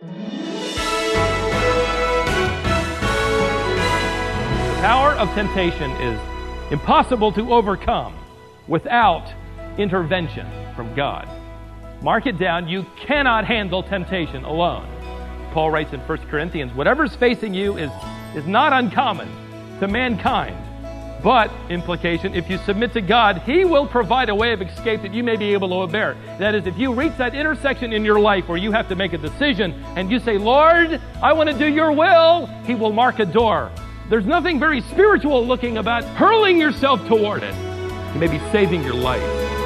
The power of temptation is impossible to overcome without intervention from God. Mark it down, you cannot handle temptation alone. Paul writes in 1 Corinthians, whatever's facing you is, is not uncommon to mankind. But, implication, if you submit to God, He will provide a way of escape that you may be able to bear. That is, if you reach that intersection in your life where you have to make a decision and you say, Lord, I want to do your will, He will mark a door. There's nothing very spiritual looking about hurling yourself toward it. He may be saving your life.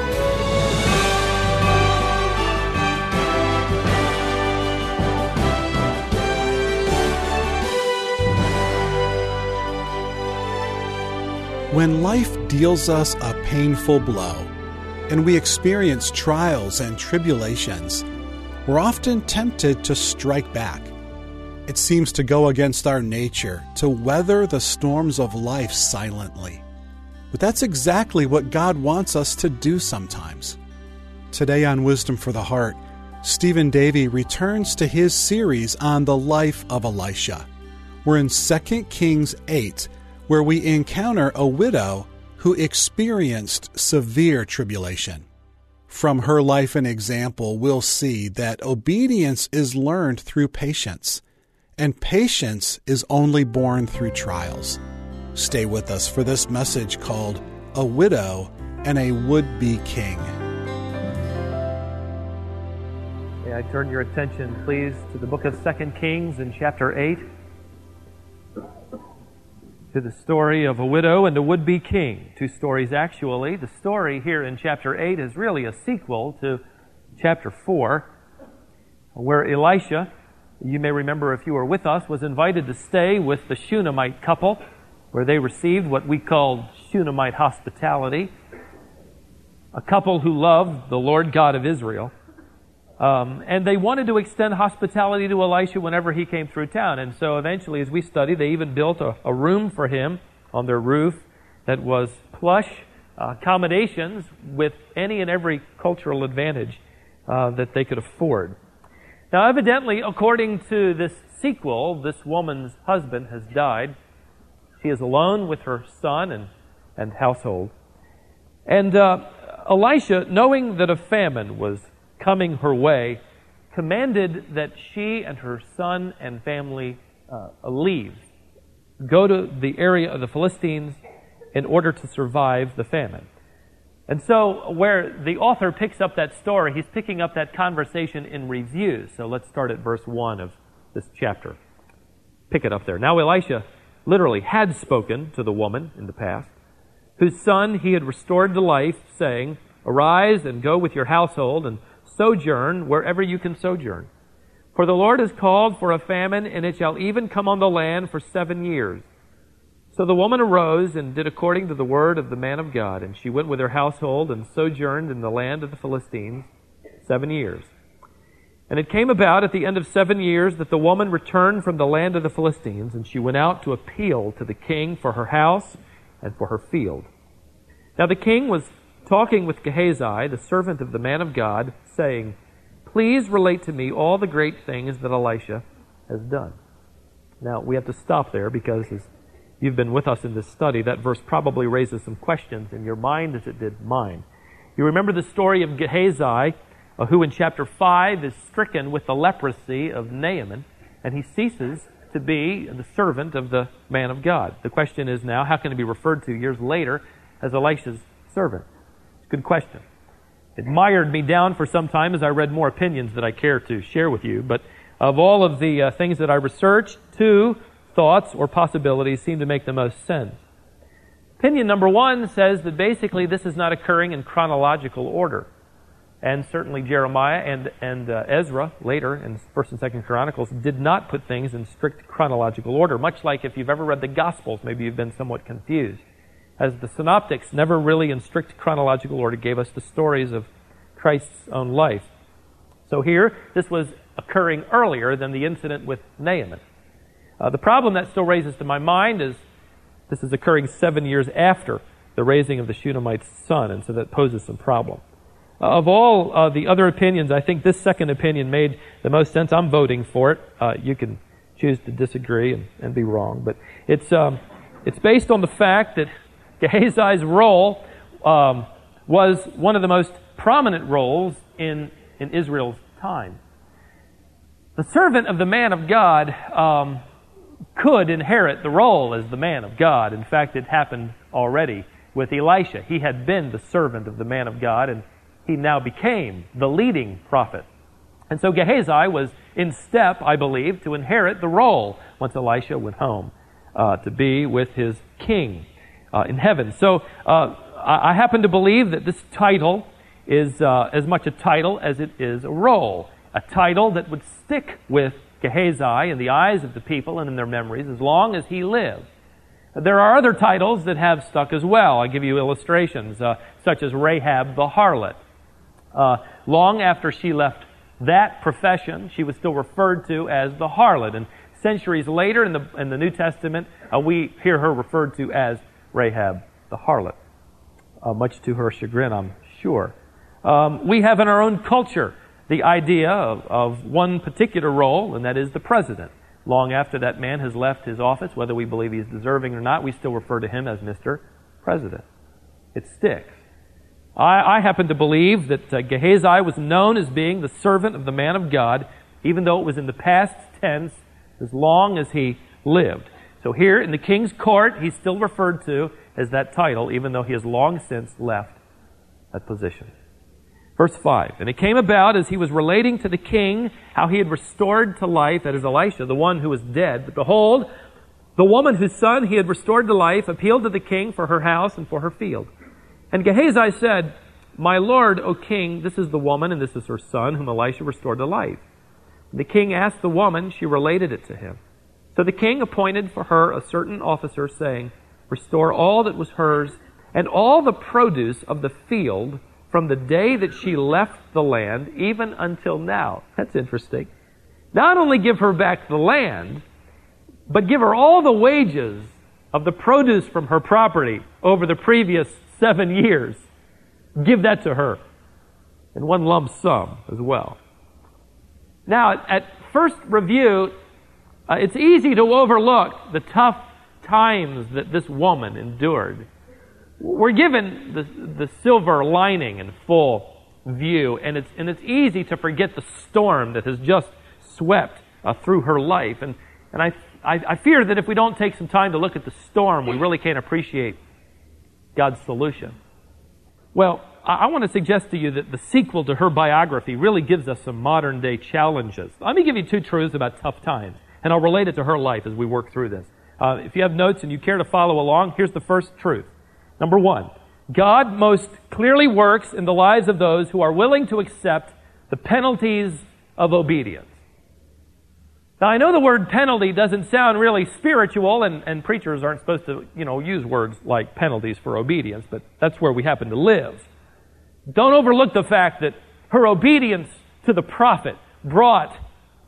When life deals us a painful blow and we experience trials and tribulations, we're often tempted to strike back. It seems to go against our nature to weather the storms of life silently. But that's exactly what God wants us to do sometimes. Today on Wisdom for the Heart, Stephen Davey returns to his series on the life of Elisha. We're in 2 Kings 8 where we encounter a widow who experienced severe tribulation. From her life and example, we'll see that obedience is learned through patience, and patience is only born through trials. Stay with us for this message called A Widow and a Would Be King. May I turn your attention, please, to the book of 2 Kings in chapter 8 to the story of a widow and a would be king. Two stories, actually. The story here in chapter 8 is really a sequel to chapter 4, where Elisha, you may remember if you were with us, was invited to stay with the Shunammite couple, where they received what we call Shunammite hospitality. A couple who loved the Lord God of Israel. Um, and they wanted to extend hospitality to Elisha whenever he came through town. And so eventually, as we study, they even built a, a room for him on their roof that was plush uh, accommodations with any and every cultural advantage uh, that they could afford. Now, evidently, according to this sequel, this woman's husband has died. She is alone with her son and, and household. And uh, Elisha, knowing that a famine was coming her way, commanded that she and her son and family uh, leave, go to the area of the Philistines in order to survive the famine. And so, where the author picks up that story, he's picking up that conversation in review. So let's start at verse 1 of this chapter. Pick it up there. Now, Elisha literally had spoken to the woman in the past, whose son he had restored to life, saying, Arise and go with your household and sojourn wherever you can sojourn. For the Lord has called for a famine, and it shall even come on the land for seven years. So the woman arose and did according to the word of the man of God, and she went with her household and sojourned in the land of the Philistines seven years. And it came about at the end of seven years that the woman returned from the land of the Philistines, and she went out to appeal to the king for her house and for her field. Now the king was talking with Gehazi, the servant of the man of God, saying, Please relate to me all the great things that Elisha has done. Now, we have to stop there because as you've been with us in this study, that verse probably raises some questions in your mind as it did mine. You remember the story of Gehazi, uh, who in chapter 5 is stricken with the leprosy of Naaman, and he ceases to be the servant of the man of God. The question is now, how can he be referred to years later as Elisha's servant? Good question. It mired me down for some time as I read more opinions that I care to share with you. But of all of the uh, things that I researched, two thoughts or possibilities seem to make the most sense. Opinion number one says that basically this is not occurring in chronological order. And certainly Jeremiah and, and uh, Ezra later in 1st and 2nd Chronicles did not put things in strict chronological order, much like if you've ever read the Gospels, maybe you've been somewhat confused as the synoptics never really in strict chronological order gave us the stories of Christ's own life. So here, this was occurring earlier than the incident with Naaman. Uh, the problem that still raises to my mind is this is occurring seven years after the raising of the Shunammite's son, and so that poses some problem. of all uh, the other opinions, I think this second opinion made the most sense. I'm voting for it. Uh, you can choose to disagree and, and be wrong, but it's um, it's based on the fact that Gehazi's role um, was one of the most prominent roles in in Israel's time. The servant of the man of God um, could inherit the role as the man of God. In fact, it happened already with Elisha. He had been the servant of the man of God, and he now became the leading prophet. And so Gehazi was in step, I believe, to inherit the role once Elisha went home uh, to be with his king uh, in heaven. So uh, I happen to believe that this title is uh, as much a title as it is a role. A title that would stick with Gehazi in the eyes of the people and in their memories as long as he lived. There are other titles that have stuck as well. I give you illustrations, uh, such as Rahab the harlot. Uh, long after she left that profession, she was still referred to as the harlot. And centuries later in the, in the New Testament, uh, we hear her referred to as Rahab the harlot, uh, much to her chagrin, I'm sure. Um, we have in our own culture the idea of, of one particular role, and that is the president. Long after that man has left his office, whether we believe he's deserving or not, we still refer to him as Mr. President. It sticks. I, I happen to believe that uh, Gehazi was known as being the servant of the man of God, even though it was in the past tense, as long as he lived. So here in the king's court, he's still referred to as that title, even though he has long since left that position. Verse 5 And it came about as he was relating to the king how he had restored to life, that is Elisha, the one who was dead. But behold, the woman whose son he had restored to life appealed to the king for her house and for her field. And Gehazi said, My lord, O king, this is the woman and this is her son whom Elisha restored to life. And the king asked the woman, she related it to him. So the king appointed for her a certain officer, saying, Restore all that was hers and all the produce of the field from the day that she left the land even until now. That's interesting. Not only give her back the land, but give her all the wages of the produce from her property over the previous seven years. Give that to her in one lump sum as well. Now, at first review, uh, it's easy to overlook the tough times that this woman endured we're given the, the silver lining in full view, and it's, and it's easy to forget the storm that has just swept uh, through her life. And, and I, I, I fear that if we don't take some time to look at the storm, we really can't appreciate God's solution. Well, I, I want to suggest to you that the sequel to her biography really gives us some modern day challenges. Let me give you two truths about tough times, and I'll relate it to her life as we work through this. Uh, if you have notes and you care to follow along, here's the first truth. Number one, God most clearly works in the lives of those who are willing to accept the penalties of obedience. Now, I know the word penalty doesn't sound really spiritual, and, and preachers aren't supposed to, you know, use words like penalties for obedience, but that's where we happen to live. Don't overlook the fact that her obedience to the prophet brought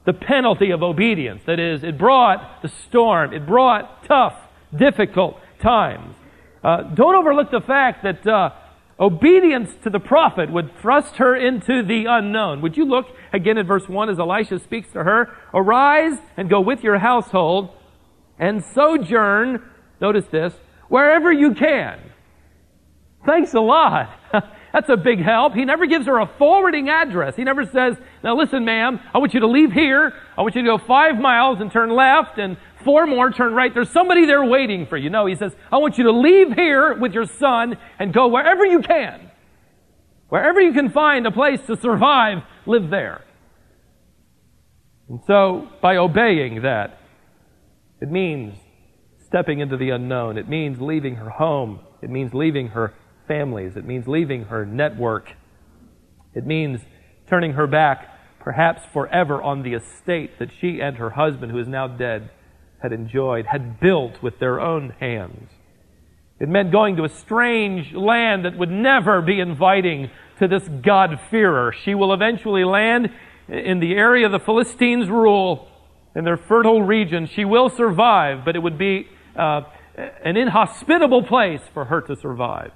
the penalty of obedience. That is, it brought the storm, it brought tough, difficult times. Uh, don't overlook the fact that uh, obedience to the prophet would thrust her into the unknown. Would you look again at verse 1 as Elisha speaks to her? Arise and go with your household and sojourn, notice this, wherever you can. Thanks a lot. That's a big help. He never gives her a forwarding address. He never says, now listen, ma'am, I want you to leave here. I want you to go five miles and turn left and four more, turn right. There's somebody there waiting for you. No, he says, I want you to leave here with your son and go wherever you can. Wherever you can find a place to survive, live there. And so, by obeying that, it means stepping into the unknown. It means leaving her home. It means leaving her families. It means leaving her network. It means turning her back, perhaps forever, on the estate that she and her husband, who is now dead, had enjoyed, had built with their own hands. It meant going to a strange land that would never be inviting to this God-fearer. She will eventually land in the area the Philistines rule, in their fertile region. She will survive, but it would be uh, an inhospitable place for her to survive.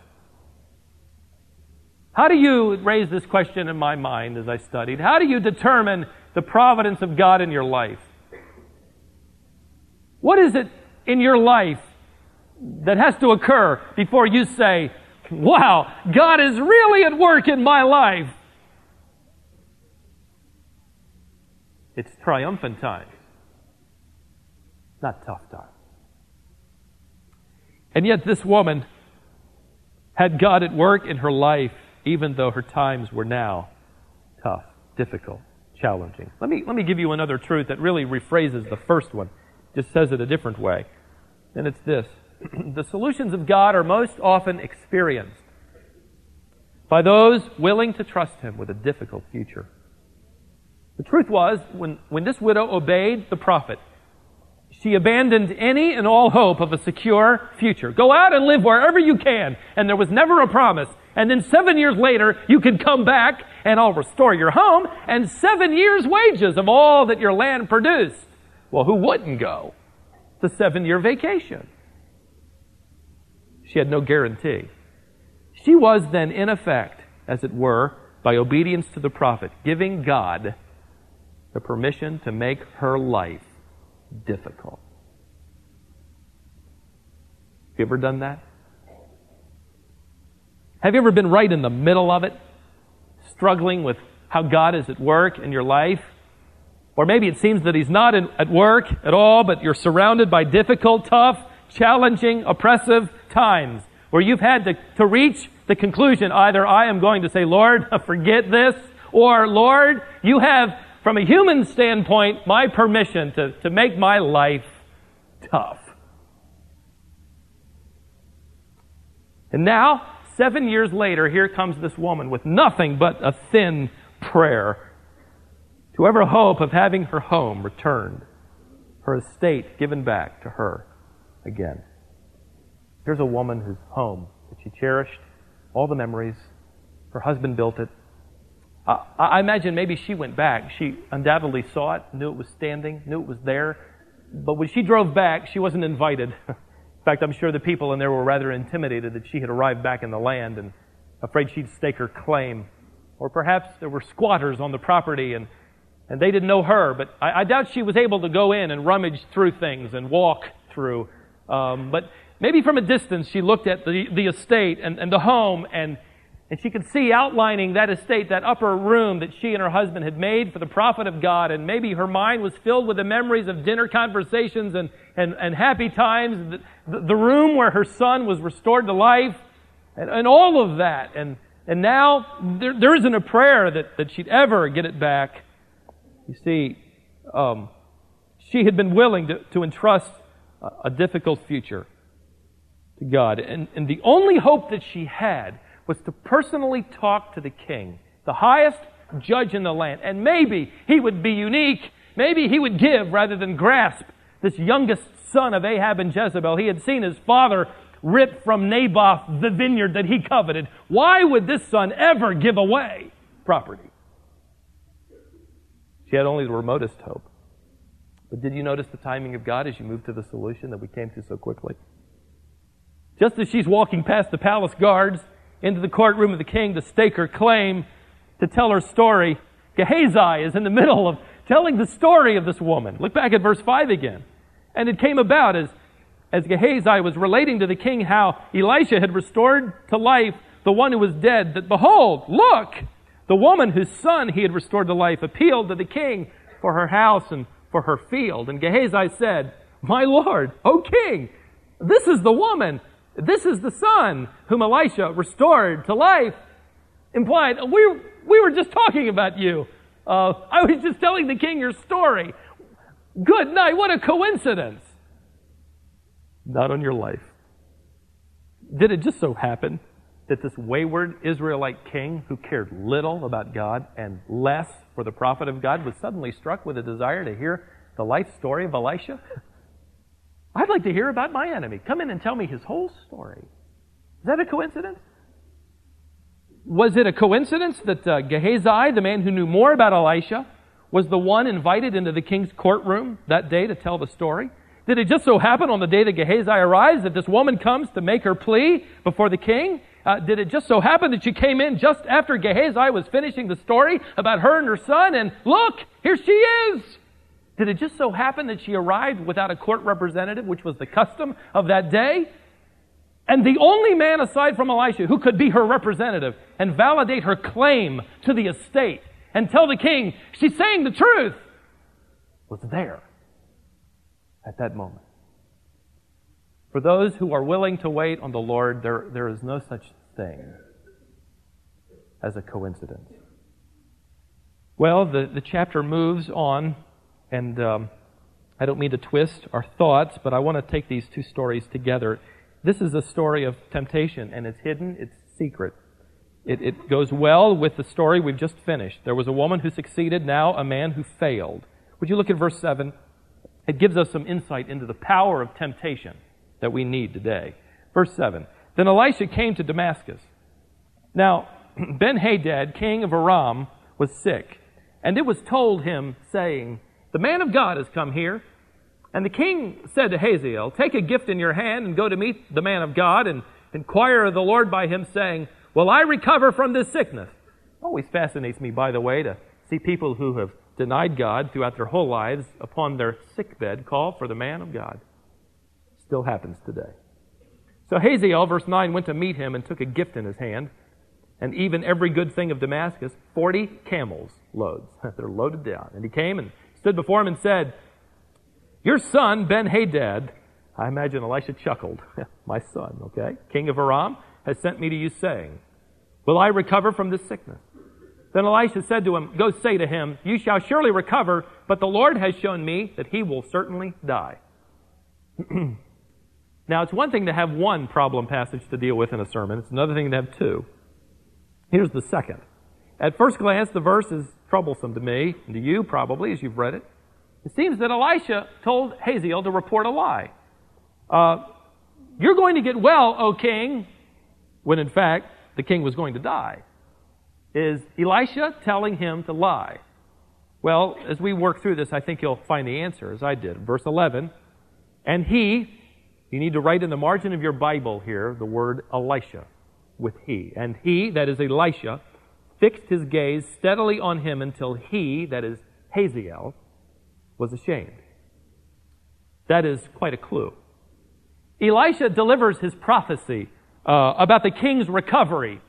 How do you raise this question in my mind as I studied? How do you determine the providence of God in your life? What is it in your life that has to occur before you say, wow, God is really at work in my life? It's triumphant times, not tough times. And yet, this woman had God at work in her life, even though her times were now tough, difficult, challenging. Let me, let me give you another truth that really rephrases the first one, just says it a different way. And it's this the solutions of God are most often experienced by those willing to trust Him with a difficult future. The truth was, when, when this widow obeyed the prophet, she abandoned any and all hope of a secure future. Go out and live wherever you can. And there was never a promise. And then seven years later, you can come back and I'll restore your home and seven years' wages of all that your land produced. Well, who wouldn't go? The seven year vacation. She had no guarantee. She was then, in effect, as it were, by obedience to the prophet, giving God the permission to make her life difficult. Have you ever done that? Have you ever been right in the middle of it, struggling with how God is at work in your life? Or maybe it seems that He's not in, at work at all, but you're surrounded by difficult, tough, challenging, oppressive times where you've had to, to reach the conclusion either I am going to say, Lord, forget this, or Lord, you have from a human standpoint, my permission to, to make my life tough. And now, seven years later, here comes this woman with nothing but a thin prayer to ever hope of having her home returned, her estate given back to her again. Here's a woman whose home that she cherished, all the memories, her husband built it, uh, I imagine maybe she went back. She undoubtedly saw it, knew it was standing, knew it was there. But when she drove back, she wasn't invited. in fact, I'm sure the people in there were rather intimidated that she had arrived back in the land and afraid she'd stake her claim. Or perhaps there were squatters on the property and, and they didn't know her. But I, I doubt she was able to go in and rummage through things and walk through. Um, but maybe from a distance she looked at the, the estate and, and the home and and she could see outlining that estate, that upper room that she and her husband had made for the prophet of God. And maybe her mind was filled with the memories of dinner conversations and, and, and happy times, the, the room where her son was restored to life, and, and all of that. And, and now there, there isn't a prayer that, that she'd ever get it back. You see, um, she had been willing to, to entrust a, a difficult future to God. And, and the only hope that she had was to personally talk to the king, the highest judge in the land. And maybe he would be unique. Maybe he would give rather than grasp this youngest son of Ahab and Jezebel. He had seen his father rip from Naboth the vineyard that he coveted. Why would this son ever give away property? She had only the remotest hope. But did you notice the timing of God as you moved to the solution that we came to so quickly? Just as she's walking past the palace guards, into the courtroom of the king to stake her claim, to tell her story. Gehazi is in the middle of telling the story of this woman. Look back at verse 5 again. And it came about as, as Gehazi was relating to the king how Elisha had restored to life the one who was dead, that behold, look, the woman whose son he had restored to life appealed to the king for her house and for her field. And Gehazi said, My lord, O king, this is the woman this is the son whom Elisha restored to life. Implied, we, we were just talking about you. Uh, I was just telling the king your story. Good night. What a coincidence. Not on your life. Did it just so happen that this wayward Israelite king who cared little about God and less for the prophet of God was suddenly struck with a desire to hear the life story of Elisha? I'd like to hear about my enemy. Come in and tell me his whole story. Is that a coincidence? Was it a coincidence that uh, Gehazi, the man who knew more about Elisha, was the one invited into the king's courtroom that day to tell the story? Did it just so happen on the day that Gehazi arrives that this woman comes to make her plea before the king? Uh, did it just so happen that she came in just after Gehazi was finishing the story about her and her son? And look, here she is. Did it just so happen that she arrived without a court representative, which was the custom of that day? And the only man aside from Elisha who could be her representative and validate her claim to the estate and tell the king she's saying the truth was there at that moment. For those who are willing to wait on the Lord, there, there is no such thing as a coincidence. Well, the, the chapter moves on, and um, I don't mean to twist our thoughts, but I want to take these two stories together. This is a story of temptation, and it's hidden, it's secret. It, it goes well with the story we've just finished. There was a woman who succeeded, now a man who failed. Would you look at verse 7? It gives us some insight into the power of temptation that we need today. Verse 7 Then Elisha came to Damascus. Now, Ben Hadad, king of Aram, was sick, and it was told him, saying, The man of God has come here. And the king said to Hazael, Take a gift in your hand and go to meet the man of God and inquire of the Lord by him, saying, Will I recover from this sickness? Always fascinates me, by the way, to see people who have denied God throughout their whole lives upon their sickbed call for the man of God. Still happens today. So Hazael, verse 9, went to meet him and took a gift in his hand, and even every good thing of Damascus, 40 camels loads. They're loaded down. And he came and stood before him and said, Your son, Ben Hadad, I imagine Elisha chuckled. My son, okay, king of Aram, has sent me to you, saying, Will I recover from this sickness? Then Elisha said to him, Go say to him, You shall surely recover, but the Lord has shown me that he will certainly die. now, it's one thing to have one problem passage to deal with in a sermon, it's another thing to have two. Here's the second. At first glance, the verse is troublesome to me, and to you probably as you've read it. It seems that Elisha told Hazael to report a lie. Uh, you're going to get well, O king, when in fact the king was going to die. Is Elisha telling him to lie? Well, as we work through this, I think you'll find the answer, as I did. Verse 11, and he, you need to write in the margin of your Bible here the word Elisha with he. And he, that is Elisha, fixed his gaze steadily on him until he, that is Hazael, was ashamed. That is quite a clue. Elisha delivers his prophecy uh, about the king's recovery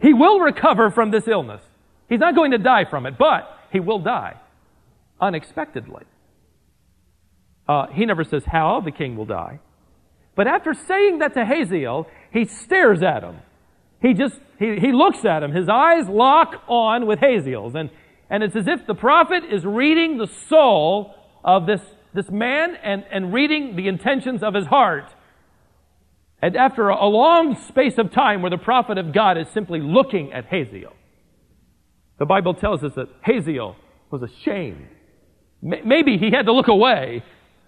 he will recover from this illness. He's not going to die from it, but he will die unexpectedly. Uh, he never says how the king will die. But after saying that to Hazael, he stares at him. He just, he, he looks at him. His eyes lock on with Hazael's. And, and it's as if the prophet is reading the soul of this, this man and, and reading the intentions of his heart. And after a long space of time where the prophet of God is simply looking at Hazael, the Bible tells us that Hazael was ashamed. Maybe he had to look away.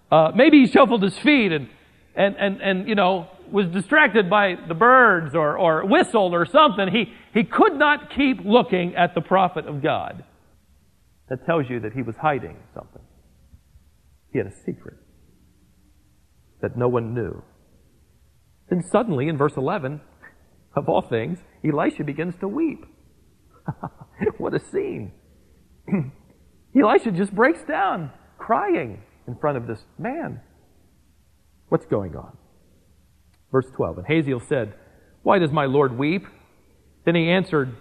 Uh, maybe he shuffled his feet and, and, and, and, you know, was distracted by the birds or, or whistled or something. He, he could not keep looking at the prophet of God. That tells you that he was hiding something. He had a secret that no one knew. Then suddenly, in verse 11, of all things, Elisha begins to weep. what a scene. Elisha just breaks down, crying in front of this man. What's going on? Verse 12 And Hazael said, Why does my Lord weep? Then he answered,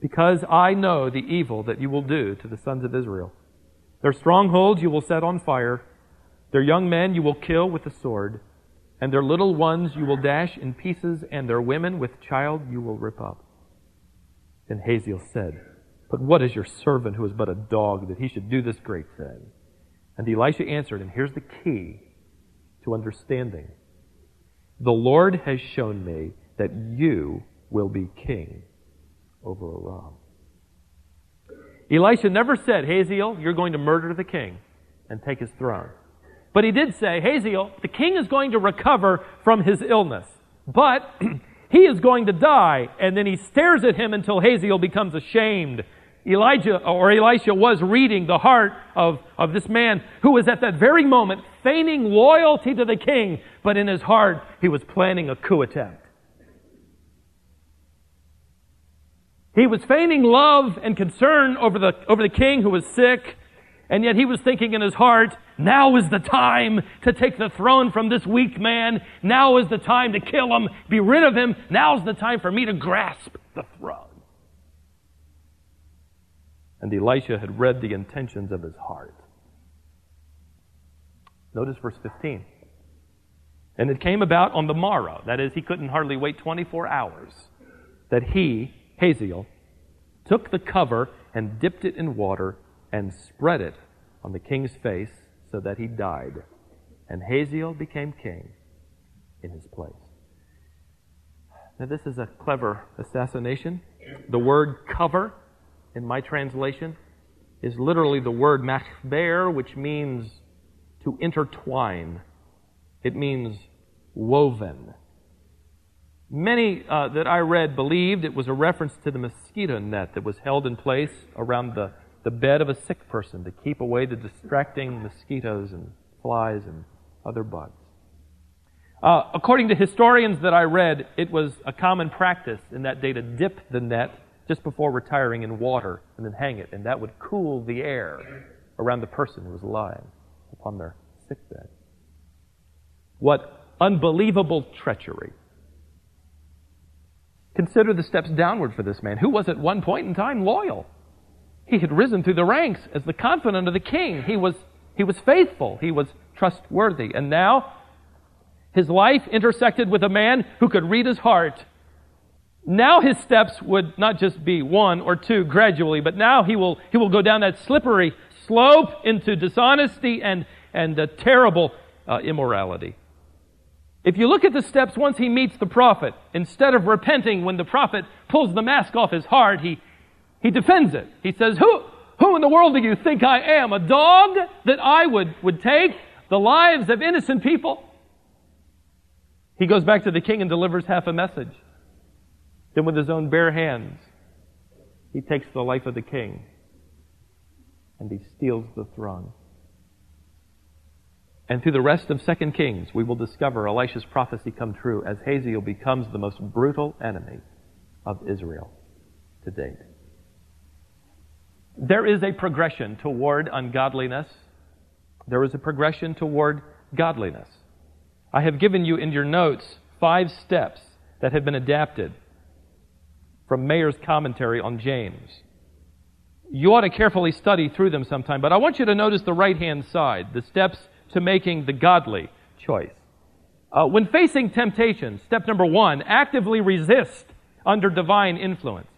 Because I know the evil that you will do to the sons of Israel. Their strongholds you will set on fire, their young men you will kill with the sword and their little ones you will dash in pieces, and their women with child you will rip up. Then Hazael said, But what is your servant who is but a dog that he should do this great thing? And Elisha answered, and here's the key to understanding The Lord has shown me that you will be king over Aram. Elisha never said, Hazael, you're going to murder the king and take his throne. But he did say, Hazael, the king is going to recover from his illness, but he is going to die. And then he stares at him until Hazael becomes ashamed Elijah or Elisha was reading the heart of, of this man who was at that very moment feigning loyalty to the king, but in his heart he was planning a coup attempt. He was feigning love and concern over the, over the king who was sick, and yet he was thinking in his heart, now is the time to take the throne from this weak man. Now is the time to kill him, be rid of him. Now is the time for me to grasp the throne. And Elisha had read the intentions of his heart. Notice verse 15. And it came about on the morrow, that is, he couldn't hardly wait 24 hours, that he, Hazael, took the cover and dipped it in water and spread it on the king's face so that he died. And Hazael became king in his place. Now, this is a clever assassination. The word cover in my translation is literally the word machber, which means to intertwine. It means woven. Many uh, that I read believed it was a reference to the mosquito net that was held in place around the, the bed of a sick person to keep away the distracting mosquitoes and flies and other bugs. Uh, according to historians that I read, it was a common practice in that day to dip the net just before retiring in water and then hang it, and that would cool the air around the person who was lying upon their sickbed. What unbelievable treachery Consider the steps downward for this man, who was at one point in time loyal. He had risen through the ranks as the confidant of the king. He was, he was faithful. He was trustworthy. And now, his life intersected with a man who could read his heart. Now his steps would not just be one or two gradually, but now he will, he will go down that slippery slope into dishonesty and, and terrible uh, immorality. If you look at the steps once he meets the prophet, instead of repenting when the prophet pulls the mask off his heart, he, he defends it. He says, who, who in the world do you think I am? A dog that I would, would take the lives of innocent people? He goes back to the king and delivers half a message. Then with his own bare hands, he takes the life of the king and he steals the throne. And through the rest of 2 Kings, we will discover Elisha's prophecy come true as Hazael becomes the most brutal enemy of Israel to date. There is a progression toward ungodliness. There is a progression toward godliness. I have given you in your notes five steps that have been adapted from Mayer's commentary on James. You ought to carefully study through them sometime, but I want you to notice the right hand side, the steps to making the godly choice. Uh, when facing temptation, step number one, actively resist under divine influence.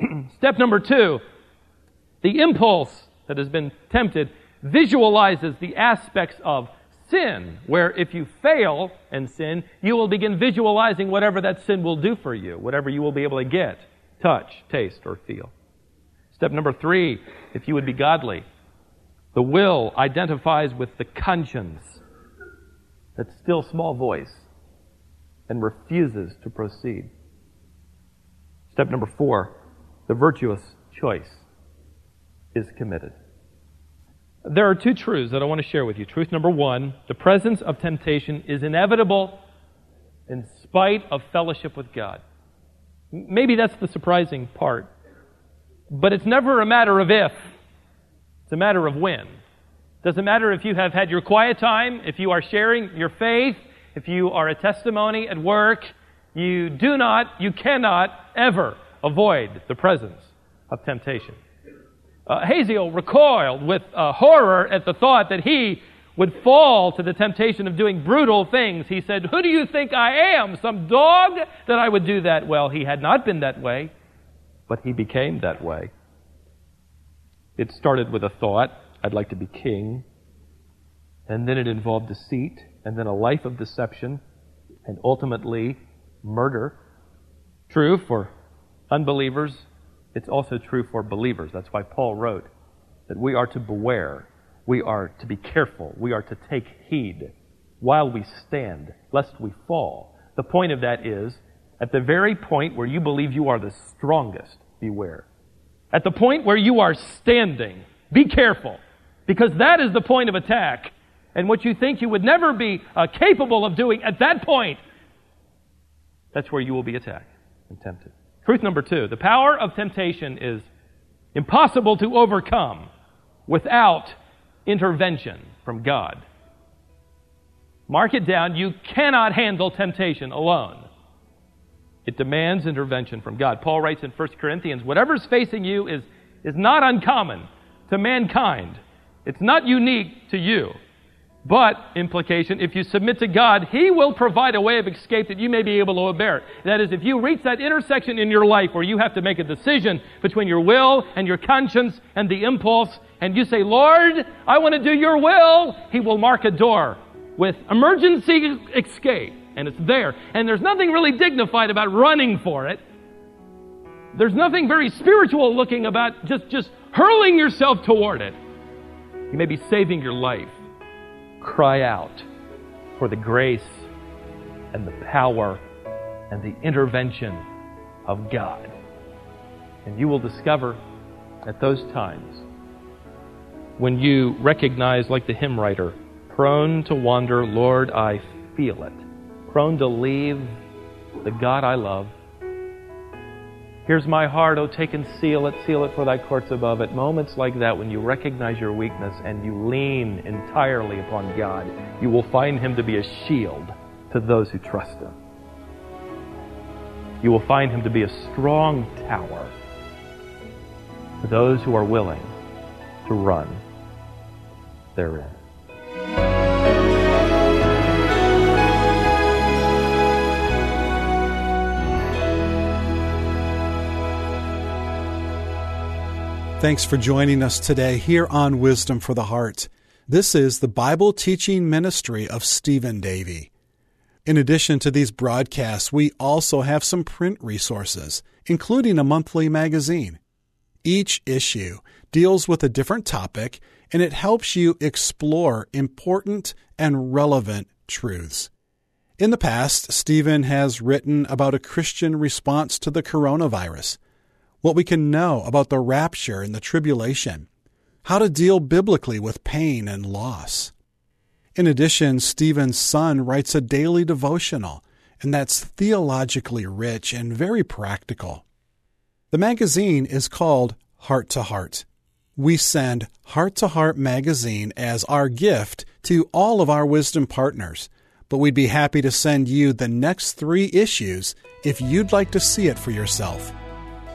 step number two, the impulse that has been tempted visualizes the aspects of sin, where if you fail in sin, you will begin visualizing whatever that sin will do for you, whatever you will be able to get, touch, taste, or feel. Step number three, if you would be godly, the will identifies with the conscience, that still small voice, and refuses to proceed. Step number four, the virtuous choice is committed. There are two truths that I want to share with you. Truth number one the presence of temptation is inevitable in spite of fellowship with God. Maybe that's the surprising part. But it's never a matter of if, it's a matter of when. Doesn't matter if you have had your quiet time, if you are sharing your faith, if you are a testimony at work, you do not, you cannot ever avoid the presence of temptation. Uh, Hazael recoiled with uh, horror at the thought that he would fall to the temptation of doing brutal things. He said, Who do you think I am? Some dog that I would do that? Well, he had not been that way, but he became that way. It started with a thought, I'd like to be king. And then it involved deceit, and then a life of deception, and ultimately murder. True for unbelievers, it's also true for believers. That's why Paul wrote that we are to beware, we are to be careful, we are to take heed while we stand, lest we fall. The point of that is, at the very point where you believe you are the strongest, beware. At the point where you are standing, be careful, because that is the point of attack. And what you think you would never be uh, capable of doing at that point, that's where you will be attacked and tempted. Truth number two the power of temptation is impossible to overcome without intervention from God. Mark it down. You cannot handle temptation alone. It demands intervention from God. Paul writes in 1 Corinthians whatever's facing you is, is not uncommon to mankind, it's not unique to you. But, implication, if you submit to God, He will provide a way of escape that you may be able to bear. That is, if you reach that intersection in your life where you have to make a decision between your will and your conscience and the impulse, and you say, Lord, I want to do your will, He will mark a door with emergency escape. And it's there. And there's nothing really dignified about running for it. There's nothing very spiritual looking about just, just hurling yourself toward it. You may be saving your life cry out for the grace and the power and the intervention of God. And you will discover at those times when you recognize, like the hymn writer, prone to wander, Lord, I feel it, prone to leave the God I love Here's my heart, oh, take and seal it, seal it for thy courts above. At moments like that, when you recognize your weakness and you lean entirely upon God, you will find Him to be a shield to those who trust Him. You will find Him to be a strong tower to those who are willing to run therein. Thanks for joining us today here on Wisdom for the Heart. This is the Bible teaching ministry of Stephen Davey. In addition to these broadcasts, we also have some print resources, including a monthly magazine. Each issue deals with a different topic and it helps you explore important and relevant truths. In the past, Stephen has written about a Christian response to the coronavirus what we can know about the rapture and the tribulation, how to deal biblically with pain and loss. In addition, Stephen's son writes a daily devotional, and that's theologically rich and very practical. The magazine is called Heart to Heart. We send Heart to Heart magazine as our gift to all of our wisdom partners, but we'd be happy to send you the next three issues if you'd like to see it for yourself.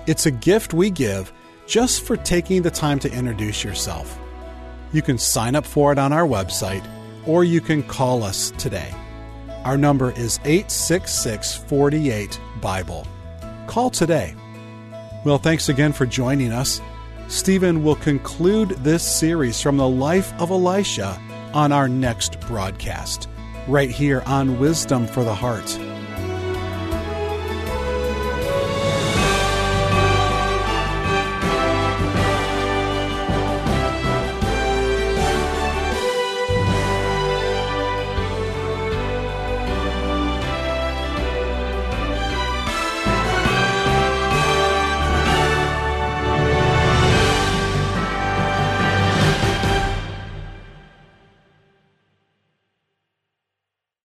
It's a gift we give just for taking the time to introduce yourself. You can sign up for it on our website or you can call us today. Our number is 866 48 Bible. Call today. Well, thanks again for joining us. Stephen will conclude this series from the life of Elisha on our next broadcast, right here on Wisdom for the Heart.